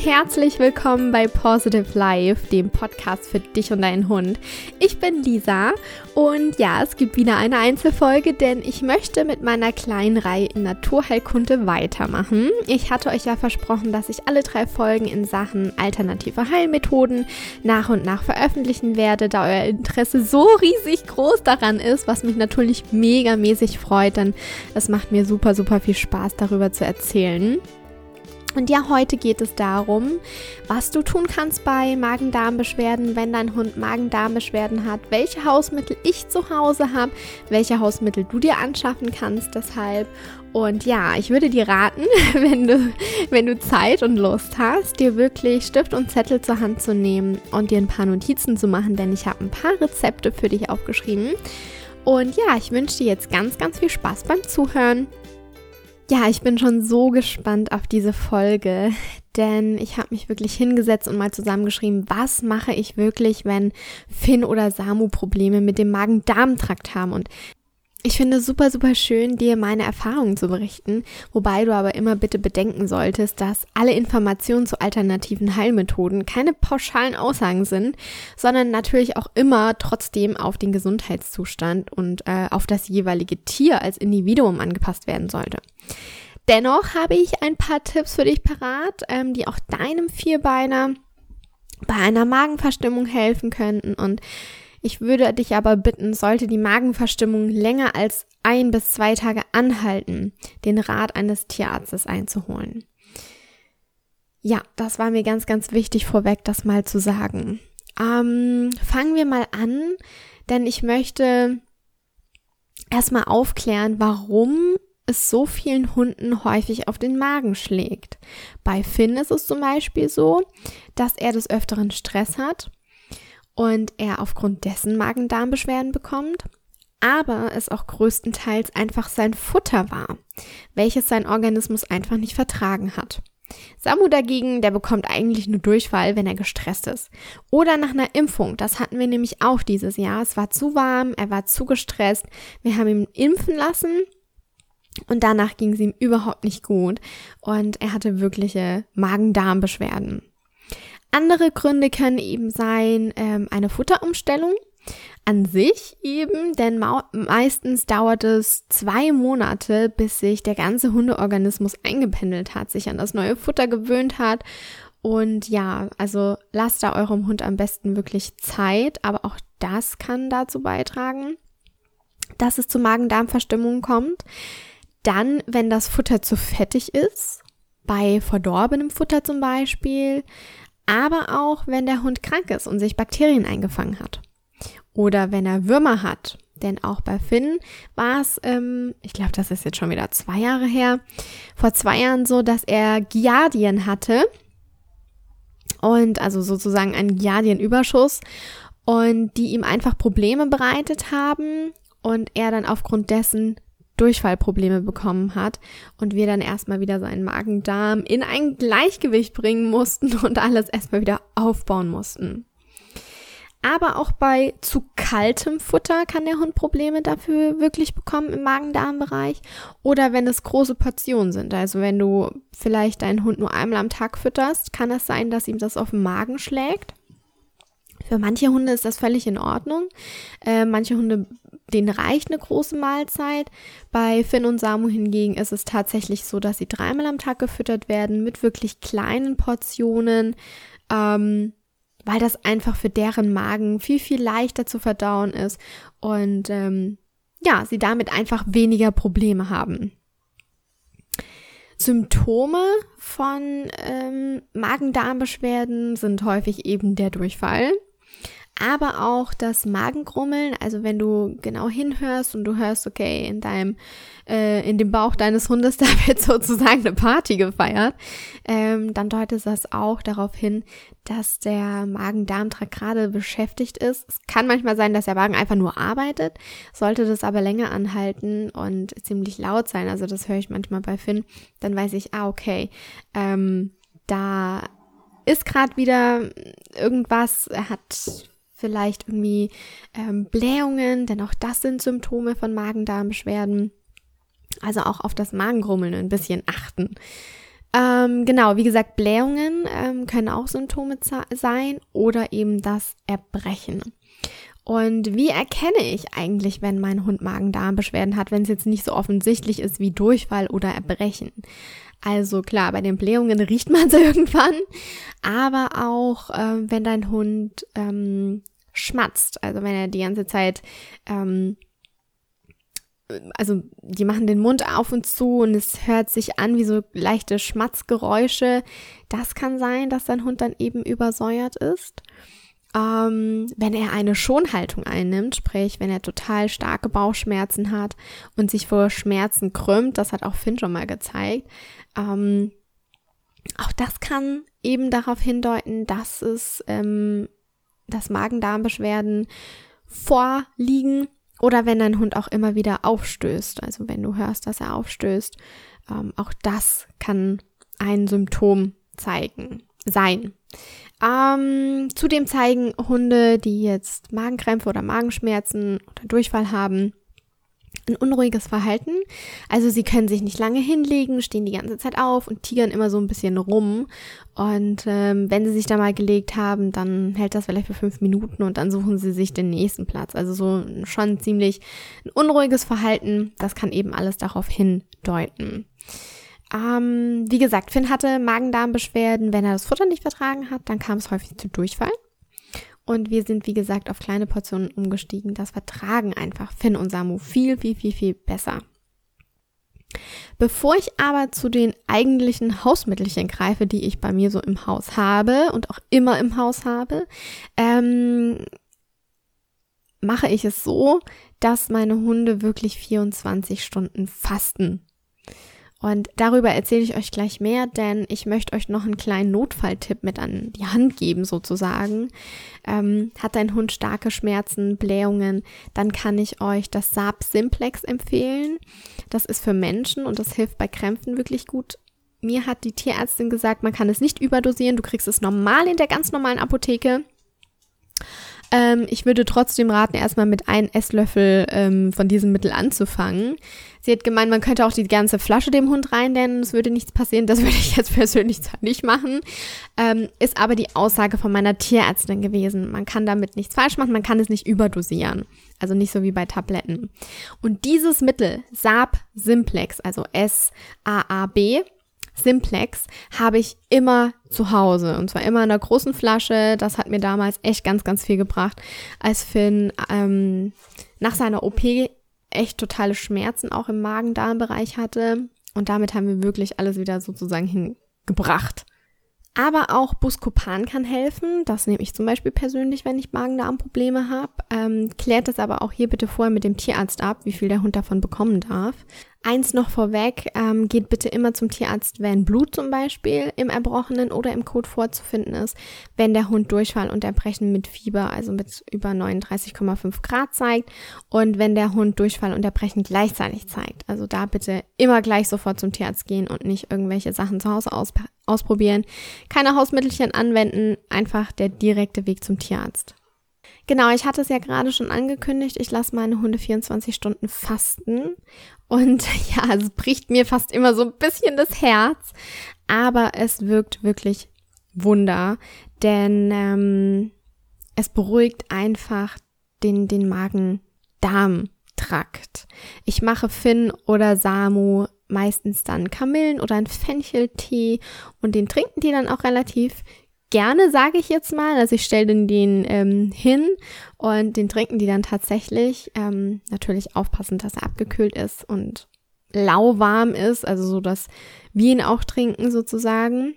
und herzlich willkommen bei Positive Life, dem Podcast für dich und deinen Hund. Ich bin Lisa und ja, es gibt wieder eine Einzelfolge, denn ich möchte mit meiner kleinen Reihe in Naturheilkunde weitermachen. Ich hatte euch ja versprochen, dass ich alle drei Folgen in Sachen alternative Heilmethoden nach und nach veröffentlichen werde, da euer Interesse so riesig groß daran ist, was mich natürlich mega mäßig freut, denn es macht mir super, super viel Spaß darüber zu erzählen. Und ja, heute geht es darum, was du tun kannst bei Magen-Darm-Beschwerden, wenn dein Hund Magen-Darm-Beschwerden hat, welche Hausmittel ich zu Hause habe, welche Hausmittel du dir anschaffen kannst deshalb. Und ja, ich würde dir raten, wenn du, wenn du Zeit und Lust hast, dir wirklich Stift und Zettel zur Hand zu nehmen und dir ein paar Notizen zu machen, denn ich habe ein paar Rezepte für dich aufgeschrieben. Und ja, ich wünsche dir jetzt ganz, ganz viel Spaß beim Zuhören. Ja, ich bin schon so gespannt auf diese Folge, denn ich habe mich wirklich hingesetzt und mal zusammengeschrieben, was mache ich wirklich, wenn Finn oder Samu Probleme mit dem Magen-Darm-Trakt haben. Und ich finde es super, super schön, dir meine Erfahrungen zu berichten, wobei du aber immer bitte bedenken solltest, dass alle Informationen zu alternativen Heilmethoden keine pauschalen Aussagen sind, sondern natürlich auch immer trotzdem auf den Gesundheitszustand und äh, auf das jeweilige Tier als Individuum angepasst werden sollte. Dennoch habe ich ein paar Tipps für dich parat, ähm, die auch deinem Vierbeiner bei einer Magenverstimmung helfen könnten und ich würde dich aber bitten, sollte die Magenverstimmung länger als ein bis zwei Tage anhalten, den Rat eines Tierarztes einzuholen. Ja, das war mir ganz, ganz wichtig vorweg, das mal zu sagen. Ähm, fangen wir mal an, denn ich möchte erstmal aufklären, warum es so vielen Hunden häufig auf den Magen schlägt. Bei Finn ist es zum Beispiel so, dass er des Öfteren Stress hat und er aufgrund dessen Magen-Darm-Beschwerden bekommt, aber es auch größtenteils einfach sein Futter war, welches sein Organismus einfach nicht vertragen hat. Samu dagegen, der bekommt eigentlich nur Durchfall, wenn er gestresst ist. Oder nach einer Impfung. Das hatten wir nämlich auch dieses Jahr. Es war zu warm, er war zu gestresst. Wir haben ihn impfen lassen und danach ging es ihm überhaupt nicht gut. Und er hatte wirkliche Magen-Darm-Beschwerden. Andere Gründe können eben sein ähm, eine Futterumstellung an sich eben, denn meistens dauert es zwei Monate, bis sich der ganze Hundeorganismus eingependelt hat, sich an das neue Futter gewöhnt hat. Und ja, also lasst da eurem Hund am besten wirklich Zeit, aber auch das kann dazu beitragen, dass es zu Magen-Darm-Verstimmungen kommt. Dann, wenn das Futter zu fettig ist, bei verdorbenem Futter zum Beispiel, aber auch wenn der Hund krank ist und sich Bakterien eingefangen hat. Oder wenn er Würmer hat. Denn auch bei Finn war es, ähm, ich glaube, das ist jetzt schon wieder zwei Jahre her, vor zwei Jahren so, dass er Giardien hatte. Und also sozusagen einen Giardienüberschuss. Und die ihm einfach Probleme bereitet haben. Und er dann aufgrund dessen Durchfallprobleme bekommen hat und wir dann erstmal wieder seinen Magen-Darm in ein Gleichgewicht bringen mussten und alles erstmal wieder aufbauen mussten. Aber auch bei zu kaltem Futter kann der Hund Probleme dafür wirklich bekommen im Magen-Darm-Bereich. Oder wenn es große Portionen sind. Also wenn du vielleicht deinen Hund nur einmal am Tag fütterst, kann es sein, dass ihm das auf den Magen schlägt. Für manche Hunde ist das völlig in Ordnung. Äh, manche Hunde, denen reicht eine große Mahlzeit. Bei Finn und Samu hingegen ist es tatsächlich so, dass sie dreimal am Tag gefüttert werden mit wirklich kleinen Portionen, ähm, weil das einfach für deren Magen viel, viel leichter zu verdauen ist und ähm, ja, sie damit einfach weniger Probleme haben. Symptome von ähm, Magen-Darm-Beschwerden sind häufig eben der Durchfall aber auch das Magengrummeln, also wenn du genau hinhörst und du hörst, okay, in deinem, äh, in dem Bauch deines Hundes, da wird sozusagen eine Party gefeiert, ähm, dann deutet das auch darauf hin, dass der Magen-Darm-Trakt gerade beschäftigt ist. Es kann manchmal sein, dass der Magen einfach nur arbeitet, sollte das aber länger anhalten und ziemlich laut sein, also das höre ich manchmal bei Finn, dann weiß ich, ah, okay, ähm, da ist gerade wieder irgendwas, er hat vielleicht irgendwie ähm, Blähungen, denn auch das sind Symptome von Magen-Darm-Beschwerden. Also auch auf das Magengrummeln ein bisschen achten. Ähm, genau, wie gesagt, Blähungen ähm, können auch Symptome sein oder eben das Erbrechen. Und wie erkenne ich eigentlich, wenn mein Hund Magen-Darm-Beschwerden hat, wenn es jetzt nicht so offensichtlich ist wie Durchfall oder Erbrechen? Also klar, bei den Blähungen riecht man es irgendwann, aber auch äh, wenn dein Hund ähm, schmatzt, also wenn er die ganze Zeit ähm, also die machen den Mund auf und zu und es hört sich an wie so leichte Schmatzgeräusche. Das kann sein, dass dein Hund dann eben übersäuert ist. Ähm, wenn er eine Schonhaltung einnimmt, sprich, wenn er total starke Bauchschmerzen hat und sich vor Schmerzen krümmt, das hat auch Finn schon mal gezeigt, ähm, auch das kann eben darauf hindeuten, dass es, ähm, dass Magen-Darm-Beschwerden vorliegen oder wenn dein Hund auch immer wieder aufstößt, also wenn du hörst, dass er aufstößt, ähm, auch das kann ein Symptom zeigen, sein. Ähm, zudem zeigen Hunde, die jetzt Magenkrämpfe oder Magenschmerzen oder Durchfall haben, ein unruhiges Verhalten. Also sie können sich nicht lange hinlegen, stehen die ganze Zeit auf und tigern immer so ein bisschen rum. Und ähm, wenn sie sich da mal gelegt haben, dann hält das vielleicht für fünf Minuten und dann suchen sie sich den nächsten Platz. Also so schon ziemlich ein unruhiges Verhalten. Das kann eben alles darauf hindeuten. Ähm, wie gesagt, Finn hatte Magen-Darm-Beschwerden. Wenn er das Futter nicht vertragen hat, dann kam es häufig zu Durchfall. Und wir sind, wie gesagt, auf kleine Portionen umgestiegen. Das vertragen einfach Finn und Samu viel, viel, viel, viel besser. Bevor ich aber zu den eigentlichen Hausmittelchen greife, die ich bei mir so im Haus habe und auch immer im Haus habe, ähm, mache ich es so, dass meine Hunde wirklich 24 Stunden fasten. Und darüber erzähle ich euch gleich mehr, denn ich möchte euch noch einen kleinen Notfalltipp mit an die Hand geben, sozusagen. Ähm, hat dein Hund starke Schmerzen, Blähungen, dann kann ich euch das Saab Simplex empfehlen. Das ist für Menschen und das hilft bei Krämpfen wirklich gut. Mir hat die Tierärztin gesagt, man kann es nicht überdosieren. Du kriegst es normal in der ganz normalen Apotheke. Ähm, ich würde trotzdem raten, erstmal mit einem Esslöffel ähm, von diesem Mittel anzufangen. Sie hat gemeint, man könnte auch die ganze Flasche dem Hund reinnennen, es würde nichts passieren. Das würde ich jetzt persönlich zwar nicht machen. Ähm, ist aber die Aussage von meiner Tierärztin gewesen. Man kann damit nichts falsch machen, man kann es nicht überdosieren. Also nicht so wie bei Tabletten. Und dieses Mittel, Saab Simplex, also S-A-A-B, Simplex habe ich immer zu Hause und zwar immer in einer großen Flasche. Das hat mir damals echt ganz, ganz viel gebracht, als Finn ähm, nach seiner OP echt totale Schmerzen auch im Magen-Darm-Bereich hatte. Und damit haben wir wirklich alles wieder sozusagen hingebracht. Aber auch Buscopan kann helfen. Das nehme ich zum Beispiel persönlich, wenn ich Magen-Darm-Probleme habe. Ähm, klärt das aber auch hier bitte vorher mit dem Tierarzt ab, wie viel der Hund davon bekommen darf. Eins noch vorweg, ähm, geht bitte immer zum Tierarzt, wenn Blut zum Beispiel im Erbrochenen oder im Kot vorzufinden ist, wenn der Hund Durchfall und Erbrechen mit Fieber, also mit über 39,5 Grad zeigt und wenn der Hund Durchfall und Erbrechen gleichzeitig zeigt. Also da bitte immer gleich sofort zum Tierarzt gehen und nicht irgendwelche Sachen zu Hause aus ausprobieren. Keine Hausmittelchen anwenden, einfach der direkte Weg zum Tierarzt. Genau, ich hatte es ja gerade schon angekündigt, ich lasse meine Hunde 24 Stunden fasten. Und ja, es bricht mir fast immer so ein bisschen das Herz. Aber es wirkt wirklich Wunder, denn ähm, es beruhigt einfach den, den Magen-Darm-Trakt. Ich mache Finn oder Samu meistens dann Kamillen oder ein Fencheltee und den trinken die dann auch relativ gerne, sage ich jetzt mal. Also ich stelle den, den ähm, hin und den trinken die dann tatsächlich. Ähm, natürlich aufpassen, dass er abgekühlt ist und lauwarm ist, also so, dass wir ihn auch trinken sozusagen.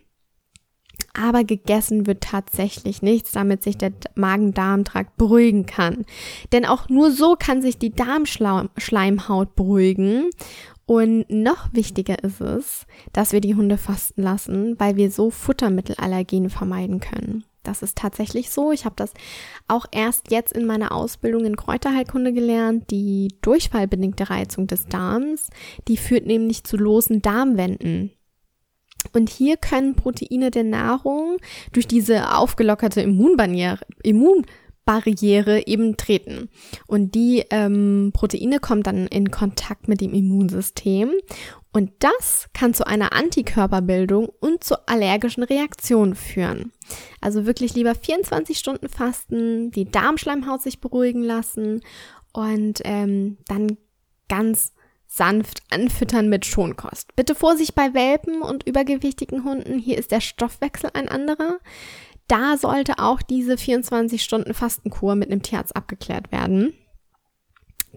Aber gegessen wird tatsächlich nichts, damit sich der Magen-Darm-Trakt beruhigen kann. Denn auch nur so kann sich die Darmschleimhaut beruhigen und noch wichtiger ist es, dass wir die Hunde fasten lassen, weil wir so Futtermittelallergene vermeiden können. Das ist tatsächlich so. Ich habe das auch erst jetzt in meiner Ausbildung in Kräuterheilkunde gelernt. Die durchfallbedingte Reizung des Darms, die führt nämlich zu losen Darmwänden. Und hier können Proteine der Nahrung durch diese aufgelockerte Immunbarriere, Immun Barriere eben treten. Und die ähm, Proteine kommen dann in Kontakt mit dem Immunsystem. Und das kann zu einer Antikörperbildung und zu allergischen Reaktionen führen. Also wirklich lieber 24 Stunden fasten, die Darmschleimhaut sich beruhigen lassen und ähm, dann ganz sanft anfüttern mit Schonkost. Bitte Vorsicht bei Welpen und übergewichtigen Hunden. Hier ist der Stoffwechsel ein anderer. Da sollte auch diese 24 Stunden Fastenkur mit einem Tierarzt abgeklärt werden.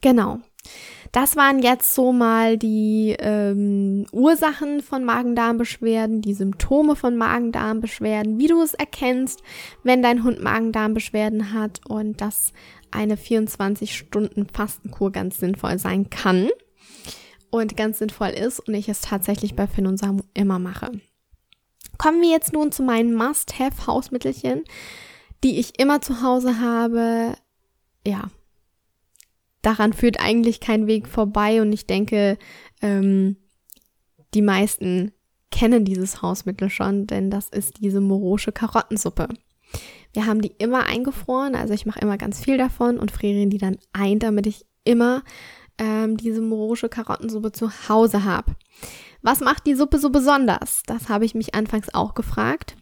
Genau. Das waren jetzt so mal die ähm, Ursachen von Magen-Darm-Beschwerden, die Symptome von Magen-Darm-Beschwerden, wie du es erkennst, wenn dein Hund Magen-Darm-Beschwerden hat und dass eine 24-Stunden-Fastenkur ganz sinnvoll sein kann und ganz sinnvoll ist und ich es tatsächlich bei Finn und Samu immer mache. Kommen wir jetzt nun zu meinen Must-Have-Hausmittelchen, die ich immer zu Hause habe. Ja, daran führt eigentlich kein Weg vorbei und ich denke, ähm, die meisten kennen dieses Hausmittel schon, denn das ist diese morosche Karottensuppe. Wir haben die immer eingefroren, also ich mache immer ganz viel davon und friere die dann ein, damit ich immer ähm, diese morosche Karottensuppe zu Hause habe. Was macht die Suppe so besonders? Das habe ich mich anfangs auch gefragt.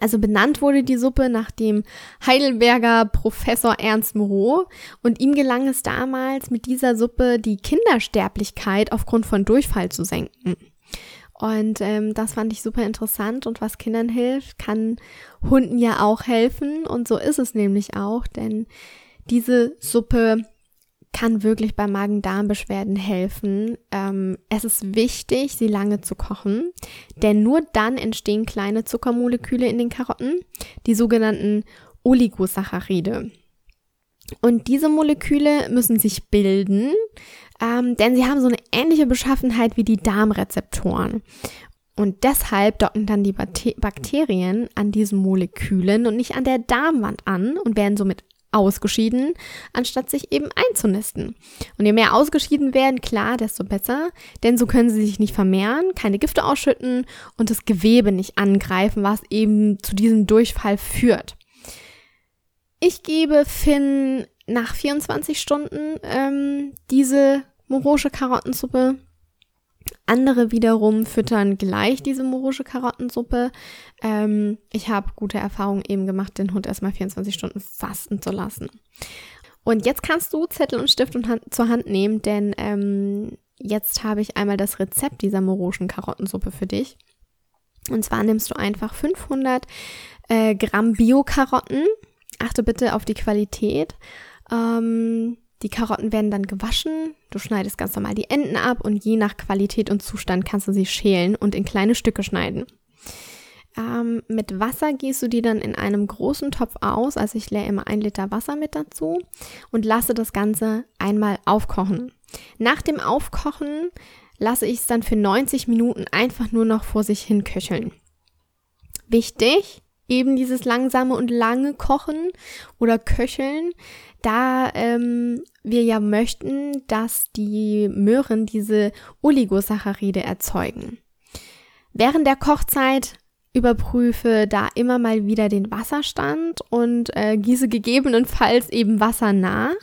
Also benannt wurde die Suppe nach dem Heidelberger Professor Ernst Moreau und ihm gelang es damals mit dieser Suppe die Kindersterblichkeit aufgrund von Durchfall zu senken. Und ähm, das fand ich super interessant und was Kindern hilft, kann Hunden ja auch helfen und so ist es nämlich auch, denn diese Suppe kann wirklich bei Magen-Darm-Beschwerden helfen. Ähm, es ist wichtig, sie lange zu kochen, denn nur dann entstehen kleine Zuckermoleküle in den Karotten, die sogenannten Oligosaccharide. Und diese Moleküle müssen sich bilden, ähm, denn sie haben so eine ähnliche Beschaffenheit wie die Darmrezeptoren. Und deshalb docken dann die Bakterien an diesen Molekülen und nicht an der Darmwand an und werden somit ausgeschieden, anstatt sich eben einzunisten. Und je mehr ausgeschieden werden, klar, desto besser, denn so können sie sich nicht vermehren, keine Gifte ausschütten und das Gewebe nicht angreifen, was eben zu diesem Durchfall führt. Ich gebe Finn nach 24 Stunden ähm, diese morosche Karottensuppe andere wiederum füttern gleich diese morische Karottensuppe. Ähm, ich habe gute Erfahrungen eben gemacht, den Hund erstmal 24 Stunden fasten zu lassen. Und jetzt kannst du Zettel und Stift und Hand, zur Hand nehmen, denn ähm, jetzt habe ich einmal das Rezept dieser morischen Karottensuppe für dich. Und zwar nimmst du einfach 500 äh, Gramm Bio-Karotten. Achte bitte auf die Qualität. Ähm, die Karotten werden dann gewaschen. Du schneidest ganz normal die Enden ab und je nach Qualität und Zustand kannst du sie schälen und in kleine Stücke schneiden. Ähm, mit Wasser gießt du die dann in einem großen Topf aus. Also ich leere immer ein Liter Wasser mit dazu und lasse das Ganze einmal aufkochen. Nach dem Aufkochen lasse ich es dann für 90 Minuten einfach nur noch vor sich hin köcheln. Wichtig, eben dieses langsame und lange Kochen oder Köcheln, da ähm, wir ja möchten, dass die Möhren diese Oligosaccharide erzeugen. Während der Kochzeit überprüfe da immer mal wieder den Wasserstand und äh, gieße gegebenenfalls eben Wasser nach.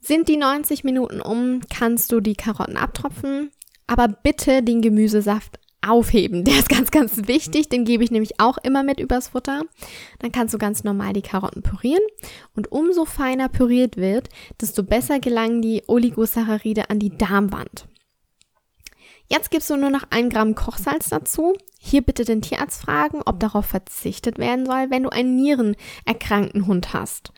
Sind die 90 Minuten um, kannst du die Karotten abtropfen, aber bitte den Gemüsesaft aufheben. Der ist ganz, ganz wichtig. Den gebe ich nämlich auch immer mit übers Futter. Dann kannst du ganz normal die Karotten pürieren. Und umso feiner püriert wird, desto besser gelangen die Oligosaccharide an die Darmwand. Jetzt gibst du nur noch ein Gramm Kochsalz dazu. Hier bitte den Tierarzt fragen, ob darauf verzichtet werden soll, wenn du einen nierenerkrankten Hund hast.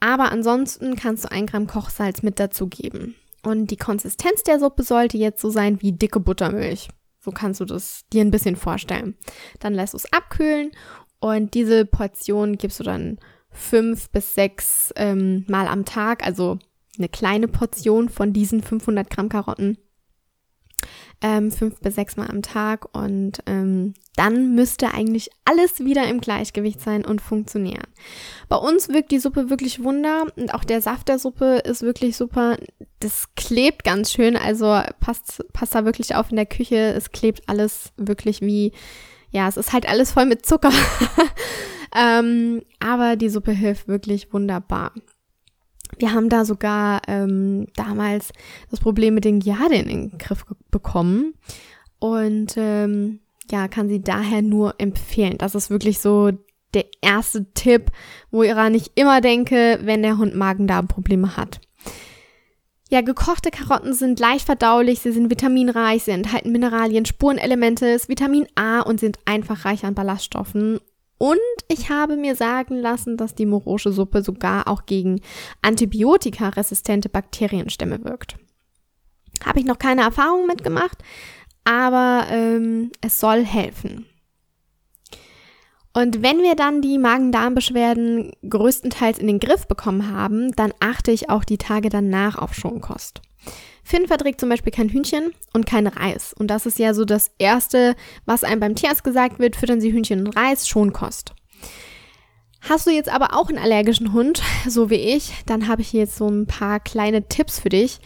Aber ansonsten kannst du ein Gramm Kochsalz mit dazugeben. Und die Konsistenz der Suppe sollte jetzt so sein wie dicke Buttermilch. So kannst du das dir ein bisschen vorstellen. Dann lässt du es abkühlen und diese Portion gibst du dann fünf bis sechs ähm, Mal am Tag, also eine kleine Portion von diesen 500 Gramm Karotten ähm, fünf bis sechs Mal am Tag und ähm, dann müsste eigentlich alles wieder im Gleichgewicht sein und funktionieren. Bei uns wirkt die Suppe wirklich Wunder und auch der Saft der Suppe ist wirklich super. Das klebt ganz schön, also passt, passt da wirklich auf in der Küche. Es klebt alles wirklich wie, ja, es ist halt alles voll mit Zucker. Ähm, aber die Suppe hilft wirklich wunderbar. Wir haben da sogar ähm, damals das Problem mit den Giarde in den Griff bekommen. Und ähm, ja, kann sie daher nur empfehlen. Das ist wirklich so der erste Tipp, woran ich immer denke, wenn der Hund Magen-Darm-Probleme hat. Ja, gekochte Karotten sind leicht verdaulich, sie sind vitaminreich, sie enthalten Mineralien, Spurenelemente, Vitamin A und sind einfach reich an Ballaststoffen. Und ich habe mir sagen lassen, dass die Morosche Suppe sogar auch gegen antibiotikaresistente Bakterienstämme wirkt. Habe ich noch keine Erfahrung mitgemacht, aber ähm, es soll helfen. Und wenn wir dann die Magen-Darm-Beschwerden größtenteils in den Griff bekommen haben, dann achte ich auch die Tage danach auf Schonkost. Finn verträgt zum Beispiel kein Hühnchen und kein Reis. Und das ist ja so das Erste, was einem beim Tierarzt gesagt wird, füttern Sie Hühnchen und Reis, Schonkost. Hast du jetzt aber auch einen allergischen Hund, so wie ich, dann habe ich hier jetzt so ein paar kleine Tipps für dich,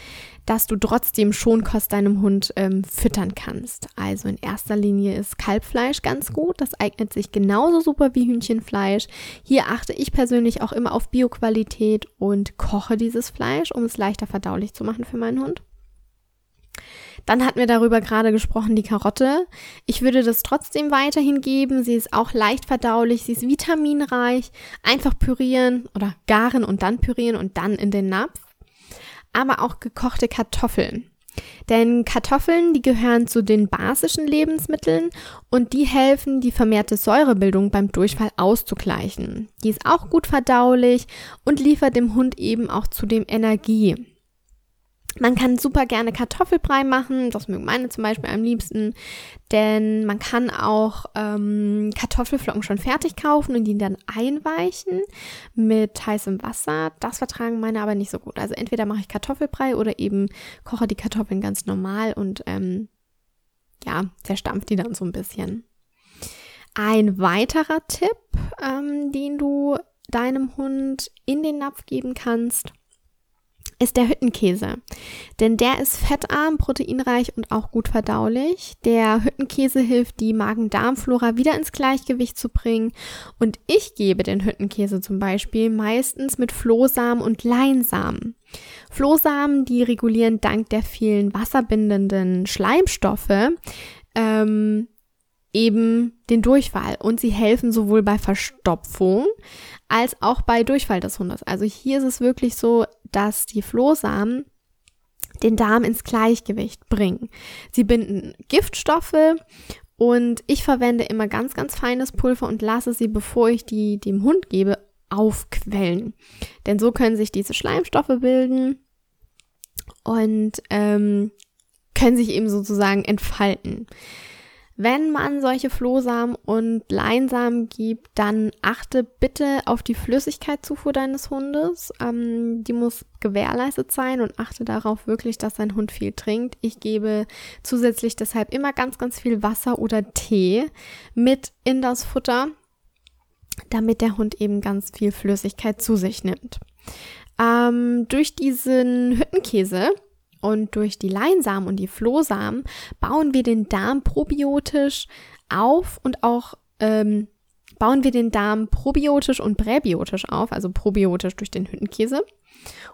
dass du trotzdem Schonkost deinem Hund ähm, füttern kannst. Also in erster Linie ist Kalbfleisch ganz gut. Das eignet sich genauso super wie Hühnchenfleisch. Hier achte ich persönlich auch immer auf Bioqualität und koche dieses Fleisch, um es leichter verdaulich zu machen für meinen Hund. Dann hatten wir darüber gerade gesprochen, die Karotte. Ich würde das trotzdem weiterhin geben. Sie ist auch leicht verdaulich, sie ist vitaminreich. Einfach pürieren oder garen und dann pürieren und dann in den Napf aber auch gekochte Kartoffeln. Denn Kartoffeln, die gehören zu den basischen Lebensmitteln und die helfen, die vermehrte Säurebildung beim Durchfall auszugleichen. Die ist auch gut verdaulich und liefert dem Hund eben auch zudem Energie. Man kann super gerne Kartoffelbrei machen, das mögen meine zum Beispiel am liebsten, denn man kann auch ähm, Kartoffelflocken schon fertig kaufen und die dann einweichen mit heißem Wasser. Das vertragen meine aber nicht so gut. Also entweder mache ich Kartoffelbrei oder eben koche die Kartoffeln ganz normal und ähm, ja, zerstampft die dann so ein bisschen. Ein weiterer Tipp, ähm, den du deinem Hund in den Napf geben kannst, ist der Hüttenkäse. Denn der ist fettarm, proteinreich und auch gut verdaulich. Der Hüttenkäse hilft, die Magen-Darm-Flora wieder ins Gleichgewicht zu bringen. Und ich gebe den Hüttenkäse zum Beispiel meistens mit Flohsamen und Leinsamen. Flohsamen, die regulieren dank der vielen wasserbindenden Schleimstoffe ähm, eben den Durchfall und sie helfen sowohl bei Verstopfung als auch bei Durchfall des Hundes. Also hier ist es wirklich so, dass die Flohsamen den Darm ins Gleichgewicht bringen. Sie binden Giftstoffe und ich verwende immer ganz, ganz feines Pulver und lasse sie, bevor ich die dem Hund gebe, aufquellen. Denn so können sich diese Schleimstoffe bilden und ähm, können sich eben sozusagen entfalten. Wenn man solche Flohsamen und Leinsamen gibt, dann achte bitte auf die Flüssigkeitszufuhr deines Hundes. Ähm, die muss gewährleistet sein und achte darauf wirklich, dass dein Hund viel trinkt. Ich gebe zusätzlich deshalb immer ganz, ganz viel Wasser oder Tee mit in das Futter, damit der Hund eben ganz viel Flüssigkeit zu sich nimmt. Ähm, durch diesen Hüttenkäse und durch die Leinsamen und die Flohsamen bauen wir den Darm probiotisch auf und auch ähm, bauen wir den Darm probiotisch und präbiotisch auf, also probiotisch durch den Hüttenkäse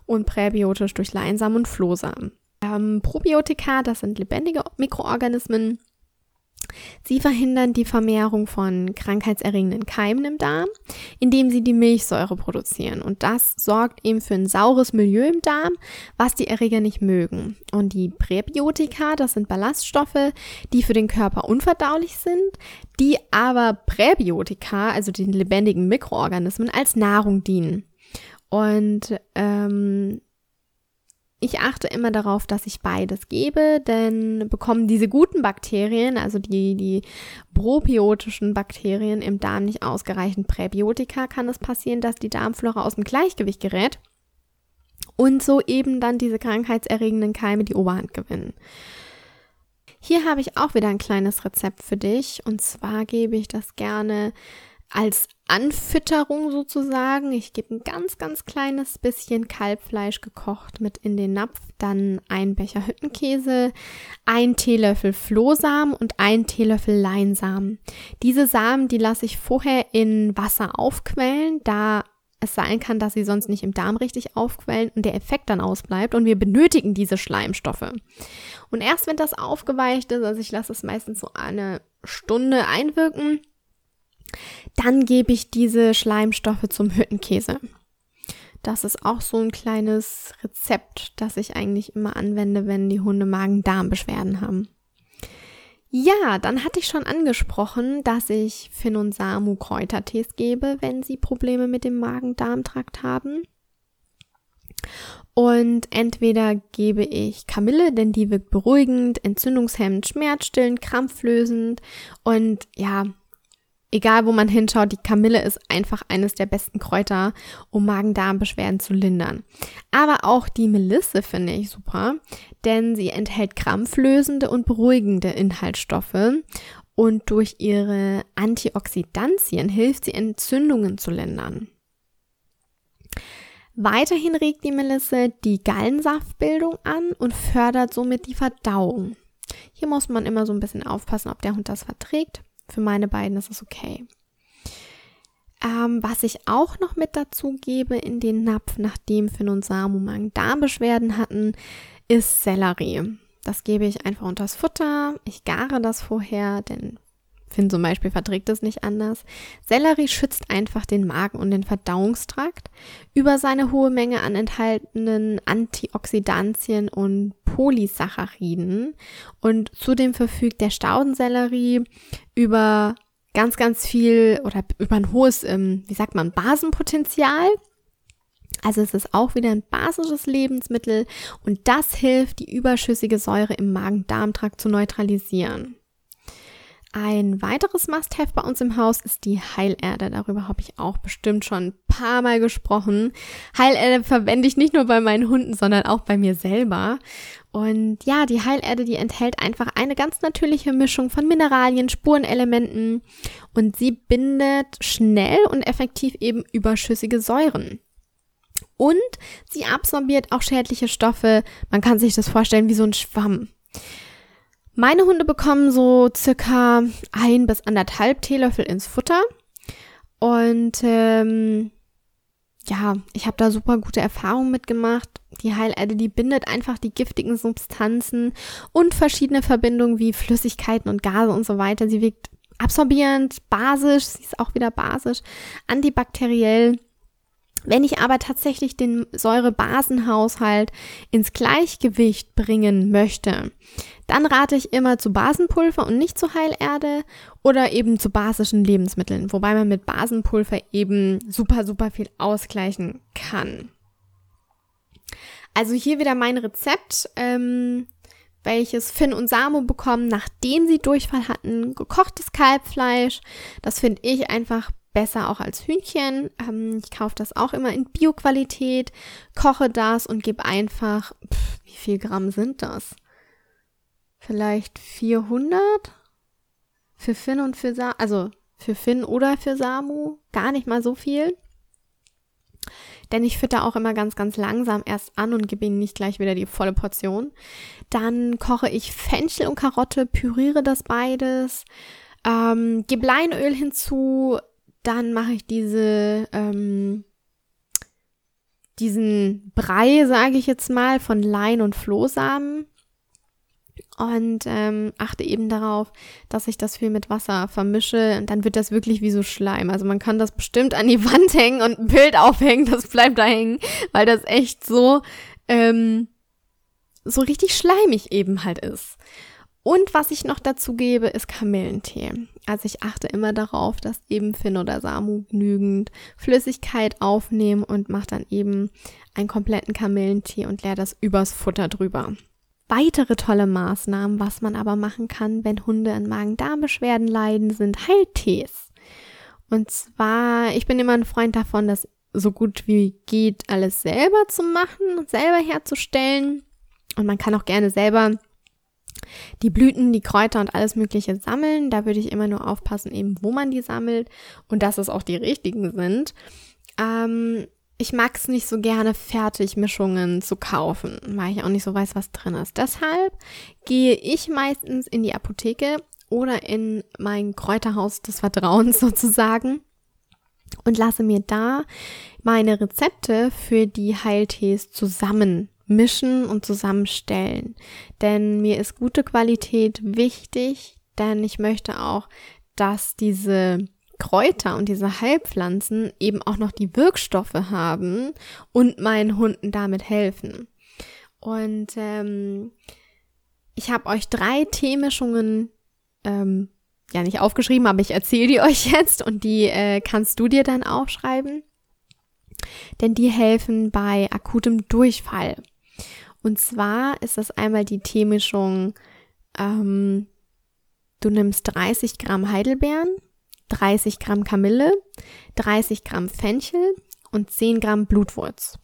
und präbiotisch durch Leinsamen und Flohsamen. Ähm, Probiotika, das sind lebendige Mikroorganismen, Sie verhindern die Vermehrung von krankheitserregenden Keimen im Darm, indem sie die Milchsäure produzieren. Und das sorgt eben für ein saures Milieu im Darm, was die Erreger nicht mögen. Und die Präbiotika, das sind Ballaststoffe, die für den Körper unverdaulich sind, die aber Präbiotika, also den lebendigen Mikroorganismen, als Nahrung dienen. Und ähm, ich achte immer darauf, dass ich beides gebe, denn bekommen diese guten Bakterien, also die, die probiotischen Bakterien im Darm nicht ausgereichend Präbiotika, kann es passieren, dass die Darmflora aus dem Gleichgewicht gerät und so eben dann diese krankheitserregenden Keime die Oberhand gewinnen. Hier habe ich auch wieder ein kleines Rezept für dich und zwar gebe ich das gerne als Anfütterung sozusagen. Ich gebe ein ganz, ganz kleines bisschen Kalbfleisch gekocht mit in den Napf, dann ein Becher Hüttenkäse, ein Teelöffel Flohsamen und ein Teelöffel Leinsamen. Diese Samen, die lasse ich vorher in Wasser aufquellen, da es sein kann, dass sie sonst nicht im Darm richtig aufquellen und der Effekt dann ausbleibt und wir benötigen diese Schleimstoffe. Und erst wenn das aufgeweicht ist, also ich lasse es meistens so eine Stunde einwirken, dann gebe ich diese Schleimstoffe zum Hüttenkäse. Das ist auch so ein kleines Rezept, das ich eigentlich immer anwende, wenn die Hunde Magen-Darm-Beschwerden haben. Ja, dann hatte ich schon angesprochen, dass ich Finn und Samu Kräutertees gebe, wenn sie Probleme mit dem Magen-Darm-Trakt haben. Und entweder gebe ich Kamille, denn die wirkt beruhigend, entzündungshemmend, schmerzstillend, krampflösend und ja, egal wo man hinschaut, die Kamille ist einfach eines der besten Kräuter, um Magen-Darm-Beschwerden zu lindern. Aber auch die Melisse finde ich super, denn sie enthält krampflösende und beruhigende Inhaltsstoffe und durch ihre Antioxidantien hilft sie Entzündungen zu lindern. Weiterhin regt die Melisse die Gallensaftbildung an und fördert somit die Verdauung. Hier muss man immer so ein bisschen aufpassen, ob der Hund das verträgt. Für meine beiden ist es okay. Ähm, was ich auch noch mit dazu gebe in den Napf, nachdem Finn und Samu Magen-Darm-Beschwerden hatten, ist Sellerie. Das gebe ich einfach unters Futter. Ich gare das vorher, denn Finn zum Beispiel verträgt es nicht anders. Sellerie schützt einfach den Magen und den Verdauungstrakt über seine hohe Menge an enthaltenen Antioxidantien und Polysacchariden. Und zudem verfügt der Staudensellerie über ganz, ganz viel oder über ein hohes, ähm, wie sagt man, Basenpotenzial. Also es ist auch wieder ein basisches Lebensmittel und das hilft, die überschüssige Säure im Magen-Darm-Trakt zu neutralisieren. Ein weiteres Must-Have bei uns im Haus ist die Heilerde. Darüber habe ich auch bestimmt schon ein paar Mal gesprochen. Heilerde verwende ich nicht nur bei meinen Hunden, sondern auch bei mir selber. Und ja, die Heilerde, die enthält einfach eine ganz natürliche Mischung von Mineralien, Spurenelementen und sie bindet schnell und effektiv eben überschüssige Säuren. Und sie absorbiert auch schädliche Stoffe. Man kann sich das vorstellen wie so ein Schwamm. Meine Hunde bekommen so circa ein bis anderthalb Teelöffel ins Futter. Und ähm, ja, ich habe da super gute Erfahrungen mitgemacht. Die Heilerde, die bindet einfach die giftigen Substanzen und verschiedene Verbindungen wie Flüssigkeiten und Gase und so weiter. Sie wirkt absorbierend, basisch, sie ist auch wieder basisch, antibakteriell wenn ich aber tatsächlich den Säurebasenhaushalt ins Gleichgewicht bringen möchte, dann rate ich immer zu Basenpulver und nicht zu Heilerde oder eben zu basischen Lebensmitteln, wobei man mit Basenpulver eben super, super viel ausgleichen kann. Also hier wieder mein Rezept, ähm, welches Finn und Samu bekommen, nachdem sie Durchfall hatten. Gekochtes Kalbfleisch. Das finde ich einfach besser auch als Hühnchen. Ähm, ich kaufe das auch immer in Bio-Qualität, koche das und gebe einfach, pff, wie viel Gramm sind das? Vielleicht 400 für Finn und für Samu, also für Finn oder für Samu, gar nicht mal so viel. Denn ich fütter auch immer ganz, ganz langsam erst an und gebe ihnen nicht gleich wieder die volle Portion. Dann koche ich Fenchel und Karotte, püriere das beides, ähm, gebe Leinöl hinzu, dann mache ich diese, ähm, diesen Brei, sage ich jetzt mal, von Lein und Flohsamen und ähm, achte eben darauf, dass ich das viel mit Wasser vermische und dann wird das wirklich wie so Schleim. Also man kann das bestimmt an die Wand hängen und ein Bild aufhängen, das bleibt da hängen, weil das echt so ähm, so richtig schleimig eben halt ist. Und was ich noch dazu gebe, ist Kamillentee. Also ich achte immer darauf, dass eben Finn oder Samu genügend Flüssigkeit aufnehmen und mache dann eben einen kompletten Kamillentee und leer das übers Futter drüber. Weitere tolle Maßnahmen, was man aber machen kann, wenn Hunde an Magen-Darm-Beschwerden leiden, sind Heiltees. Und zwar, ich bin immer ein Freund davon, das so gut wie geht alles selber zu machen und selber herzustellen. Und man kann auch gerne selber die Blüten, die Kräuter und alles Mögliche sammeln. Da würde ich immer nur aufpassen, eben wo man die sammelt und dass es auch die richtigen sind. Ähm, ich mag es nicht so gerne, Fertigmischungen zu kaufen, weil ich auch nicht so weiß, was drin ist. Deshalb gehe ich meistens in die Apotheke oder in mein Kräuterhaus des Vertrauens sozusagen und lasse mir da meine Rezepte für die Heiltees zusammen mischen und zusammenstellen. Denn mir ist gute Qualität wichtig, denn ich möchte auch, dass diese Kräuter und diese Heilpflanzen eben auch noch die Wirkstoffe haben und meinen Hunden damit helfen. Und ähm, ich habe euch drei Teemischungen ähm, ja nicht aufgeschrieben, aber ich erzähle die euch jetzt und die äh, kannst du dir dann aufschreiben. Denn die helfen bei akutem Durchfall. Und zwar ist das einmal die Teemischung, ähm, du nimmst 30 Gramm Heidelbeeren, 30 Gramm Kamille, 30 Gramm Fenchel und 10 Gramm Blutwurz.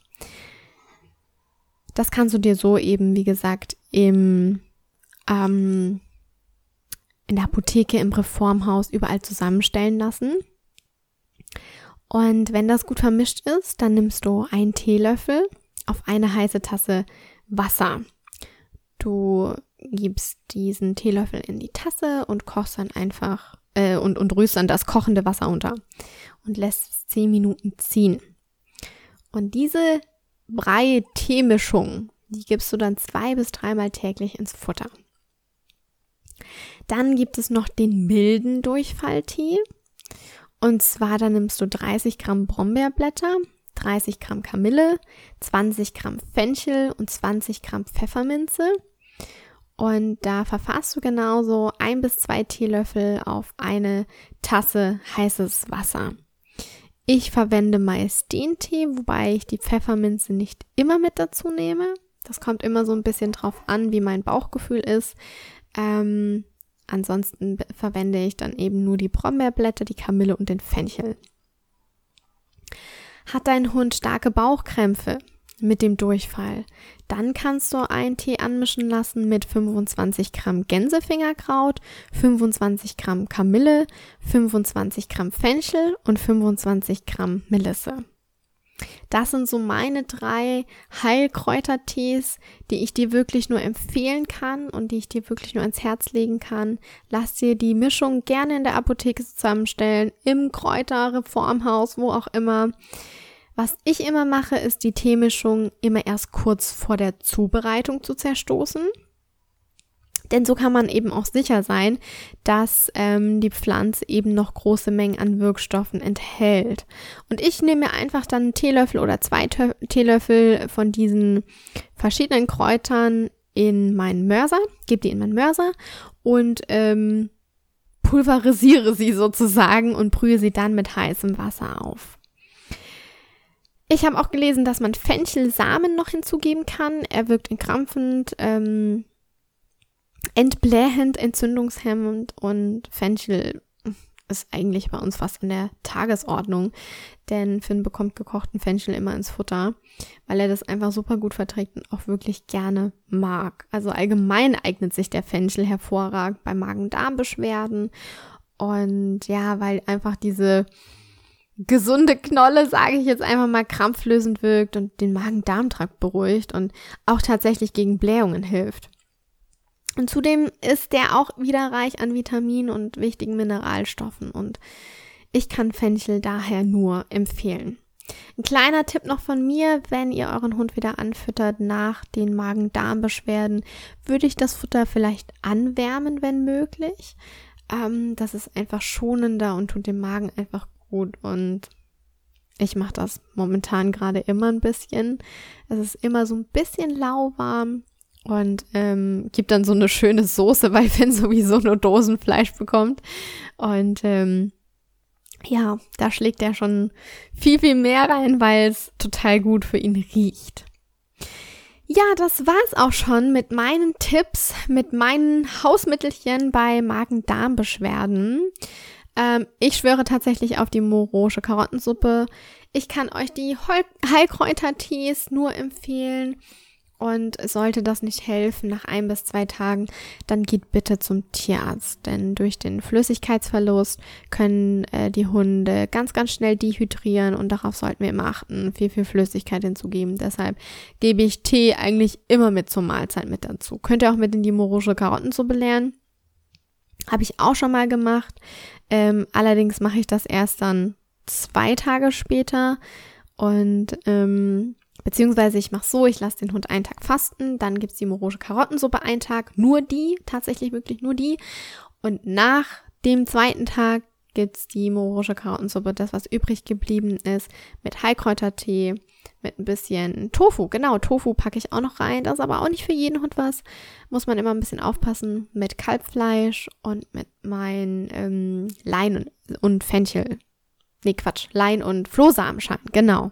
Das kannst du dir so eben, wie gesagt, im, ähm, in der Apotheke, im Reformhaus überall zusammenstellen lassen. Und wenn das gut vermischt ist, dann nimmst du einen Teelöffel auf eine heiße Tasse Wasser. Du gibst diesen Teelöffel in die Tasse und kochst dann einfach äh, und, und rührst dann das kochende Wasser unter und lässt es zehn Minuten ziehen. Und diese Brei-Teemischung, die gibst du dann zwei bis dreimal täglich ins Futter. Dann gibt es noch den milden Durchfalltee. Und zwar, da nimmst du 30 Gramm Brombeerblätter, 30 Gramm Kamille, 20 Gramm Fenchel und 20 Gramm Pfefferminze. Und da verfasst du genauso ein bis zwei Teelöffel auf eine Tasse heißes Wasser. Ich verwende meist den Tee, wobei ich die Pfefferminze nicht immer mit dazu nehme. Das kommt immer so ein bisschen drauf an, wie mein Bauchgefühl ist. Ähm, ansonsten verwende ich dann eben nur die Brombeerblätter, die Kamille und den Fenchel. Hat dein Hund starke Bauchkrämpfe mit dem Durchfall, dann kannst du einen Tee anmischen lassen mit 25 Gramm Gänsefingerkraut, 25 Gramm Kamille, 25 Gramm Fenchel und 25 Gramm Melisse. Das sind so meine drei Heilkräutertees, die ich dir wirklich nur empfehlen kann und die ich dir wirklich nur ans Herz legen kann. Lass dir die Mischung gerne in der Apotheke zusammenstellen, im Kräuterreformhaus, wo auch immer. Was ich immer mache, ist die Teemischung immer erst kurz vor der Zubereitung zu zerstoßen. Denn so kann man eben auch sicher sein, dass ähm, die Pflanze eben noch große Mengen an Wirkstoffen enthält. Und ich nehme mir einfach dann einen Teelöffel oder zwei Teelöffel von diesen verschiedenen Kräutern in meinen Mörser, gebe die in meinen Mörser und ähm, pulverisiere sie sozusagen und brühe sie dann mit heißem Wasser auf. Ich habe auch gelesen, dass man Fenchelsamen noch hinzugeben kann. Er wirkt entkrampfend, ähm, entblähend, entzündungshemmend und Fenchel ist eigentlich bei uns fast in der Tagesordnung, denn Finn bekommt gekochten Fenchel immer ins Futter, weil er das einfach super gut verträgt und auch wirklich gerne mag. Also allgemein eignet sich der Fenchel hervorragend bei Magen-Darm-Beschwerden und ja, weil einfach diese gesunde Knolle, sage ich jetzt einfach mal, krampflösend wirkt und den Magen-Darm-Trakt beruhigt und auch tatsächlich gegen Blähungen hilft. Und zudem ist der auch wieder reich an Vitaminen und wichtigen Mineralstoffen und ich kann Fenchel daher nur empfehlen. Ein kleiner Tipp noch von mir, wenn ihr euren Hund wieder anfüttert nach den Magen-Darm-Beschwerden, würde ich das Futter vielleicht anwärmen, wenn möglich. Ähm, das ist einfach schonender und tut dem Magen einfach gut und ich mache das momentan gerade immer ein bisschen. Es ist immer so ein bisschen lauwarm und ähm, gibt dann so eine schöne Soße, weil Finn sowieso nur Dosenfleisch bekommt. Und ähm, ja, da schlägt er schon viel, viel mehr rein, weil es total gut für ihn riecht. Ja, das war's auch schon mit meinen Tipps, mit meinen Hausmittelchen bei Magen-Darm-Beschwerden. Ähm, ich schwöre tatsächlich auf die morosche Karottensuppe. Ich kann euch die Heilkräutertees nur empfehlen. und sollte das nicht helfen nach ein bis zwei Tagen, dann geht bitte zum Tierarzt. Denn durch den Flüssigkeitsverlust können äh, die Hunde ganz, ganz schnell dehydrieren und darauf sollten wir immer achten, viel, viel Flüssigkeit hinzugeben. Deshalb gebe ich Tee eigentlich immer mit zur Mahlzeit mit dazu. Könnt ihr auch mit in die morosche Karottensuppe lernen. Habe ich auch schon mal gemacht. Ähm, allerdings mache ich das erst dann zwei Tage später. Und ähm, Beziehungsweise ich mache so, ich lasse den Hund einen Tag fasten, dann gibt's die morosche Karottensuppe einen Tag, nur die, tatsächlich wirklich nur die. Und nach dem zweiten Tag gibt's die morosche Karottensuppe, das was übrig geblieben ist, mit Heilkräutertee, mit ein bisschen Tofu. Genau, Tofu packe ich auch noch rein. Das ist aber auch nicht für jeden Hund was. Muss man immer ein bisschen aufpassen. Mit Kalbfleisch und mit mein ähm, Lein und, und Fenchel. Nee, Quatsch. Lein und Flohsamenschalen. Genau.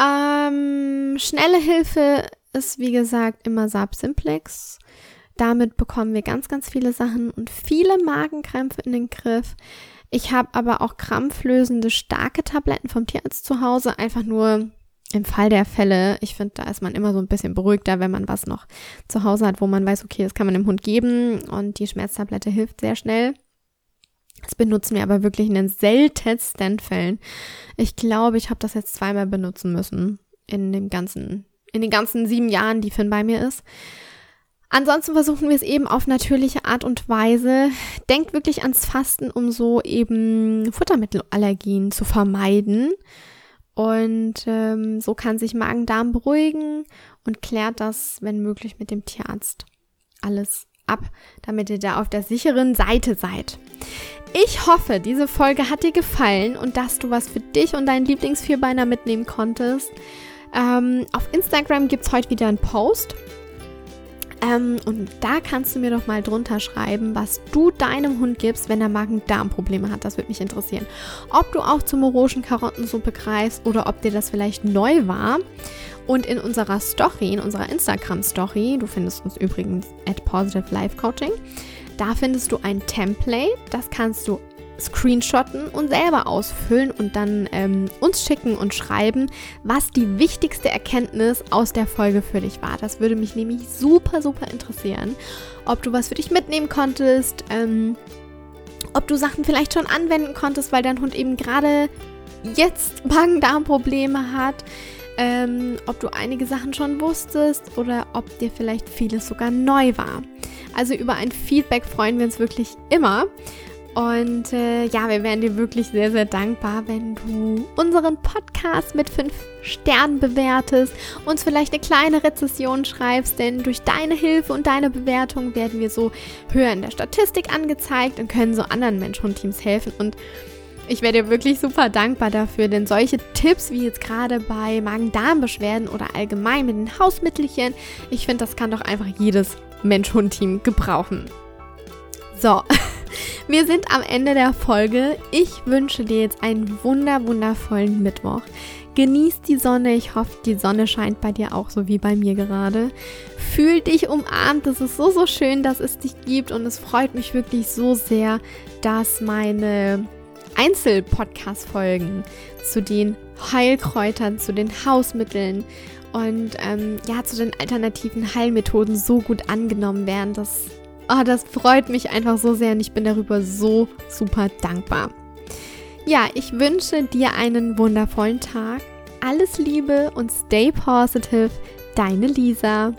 Ähm, schnelle Hilfe ist, wie gesagt, immer Saab Simplex. Damit bekommen wir ganz, ganz viele Sachen und viele Magenkrämpfe in den Griff. Ich habe aber auch krampflösende starke Tabletten vom Tierarzt zu Hause, einfach nur im Fall der Fälle. Ich finde, da ist man immer so ein bisschen beruhigter, wenn man was noch zu Hause hat, wo man weiß, okay, das kann man dem Hund geben und die Schmerztablette hilft sehr schnell. Das benutzen wir aber wirklich in den seltensten Fällen. Ich glaube, ich habe das jetzt zweimal benutzen müssen in dem ganzen, in den ganzen sieben Jahren, die Finn bei mir ist. Ansonsten versuchen wir es eben auf natürliche Art und Weise. Denkt wirklich ans Fasten, um so eben Futtermittelallergien zu vermeiden. Und ähm, so kann sich Magen-Darm beruhigen und klärt das, wenn möglich, mit dem Tierarzt alles ab, damit ihr da auf der sicheren Seite seid. Ich hoffe, diese Folge hat dir gefallen und dass du was für dich und deinen Lieblingsvierbeiner mitnehmen konntest. Ähm, auf Instagram gibt es heute wieder einen Post. Ähm, und da kannst du mir doch mal drunter schreiben, was du deinem Hund gibst, wenn er Magen-Darm-Probleme hat. Das würde mich interessieren. Ob du auch zur moroschen Karottensuppe greifst oder ob dir das vielleicht neu war. Und in unserer Story, in unserer Instagram-Story, du findest uns übrigens at Positive Life Coaching, da findest du ein Template, das kannst du screenshotten und selber ausfüllen und dann ähm, uns schicken und schreiben, was die wichtigste Erkenntnis aus der Folge für dich war. Das würde mich nämlich super, super interessieren. Ob du was für dich mitnehmen konntest, ähm, ob du Sachen vielleicht schon anwenden konntest, weil dein Hund eben gerade jetzt Magen-Darm-Probleme hat. Ähm, ob du einige Sachen schon wusstest oder ob dir vielleicht vieles sogar neu war. Also über ein Feedback freuen wir uns wirklich immer. Und äh, ja, wir wären dir wirklich sehr, sehr dankbar, wenn du unseren Podcast mit fünf Sternen bewertest, uns vielleicht eine kleine Rezession schreibst, denn durch deine Hilfe und deine Bewertung werden wir so höher in der Statistik angezeigt und können so anderen Mensch-Hund-Teams helfen. Und ich wäre dir wirklich super dankbar dafür, denn solche Tipps wie jetzt gerade bei Magen-Darm-Beschwerden oder allgemein mit den Hausmittelchen, ich finde, das kann doch einfach jedes Mensch-Hund-Team gebrauchen. So, wir sind am Ende der Folge. Ich wünsche dir jetzt einen wunder, wundervollen Mittwoch. Genieß die Sonne. Ich hoffe, die Sonne scheint bei dir auch so wie bei mir gerade. Fühl dich umarmt. Es ist so, so schön, dass es dich gibt. Und es freut mich wirklich so sehr, dass meine Einzel-Podcast-Folgen zu den Heilkräutern, zu den Hausmitteln und ähm, ja, zu den alternativen Heilmethoden so gut angenommen werden. Das, oh, das freut mich einfach so sehr und ich bin darüber so super dankbar. Ja, ich wünsche dir einen wundervollen Tag. Alles Liebe und stay positive. Deine Lisa.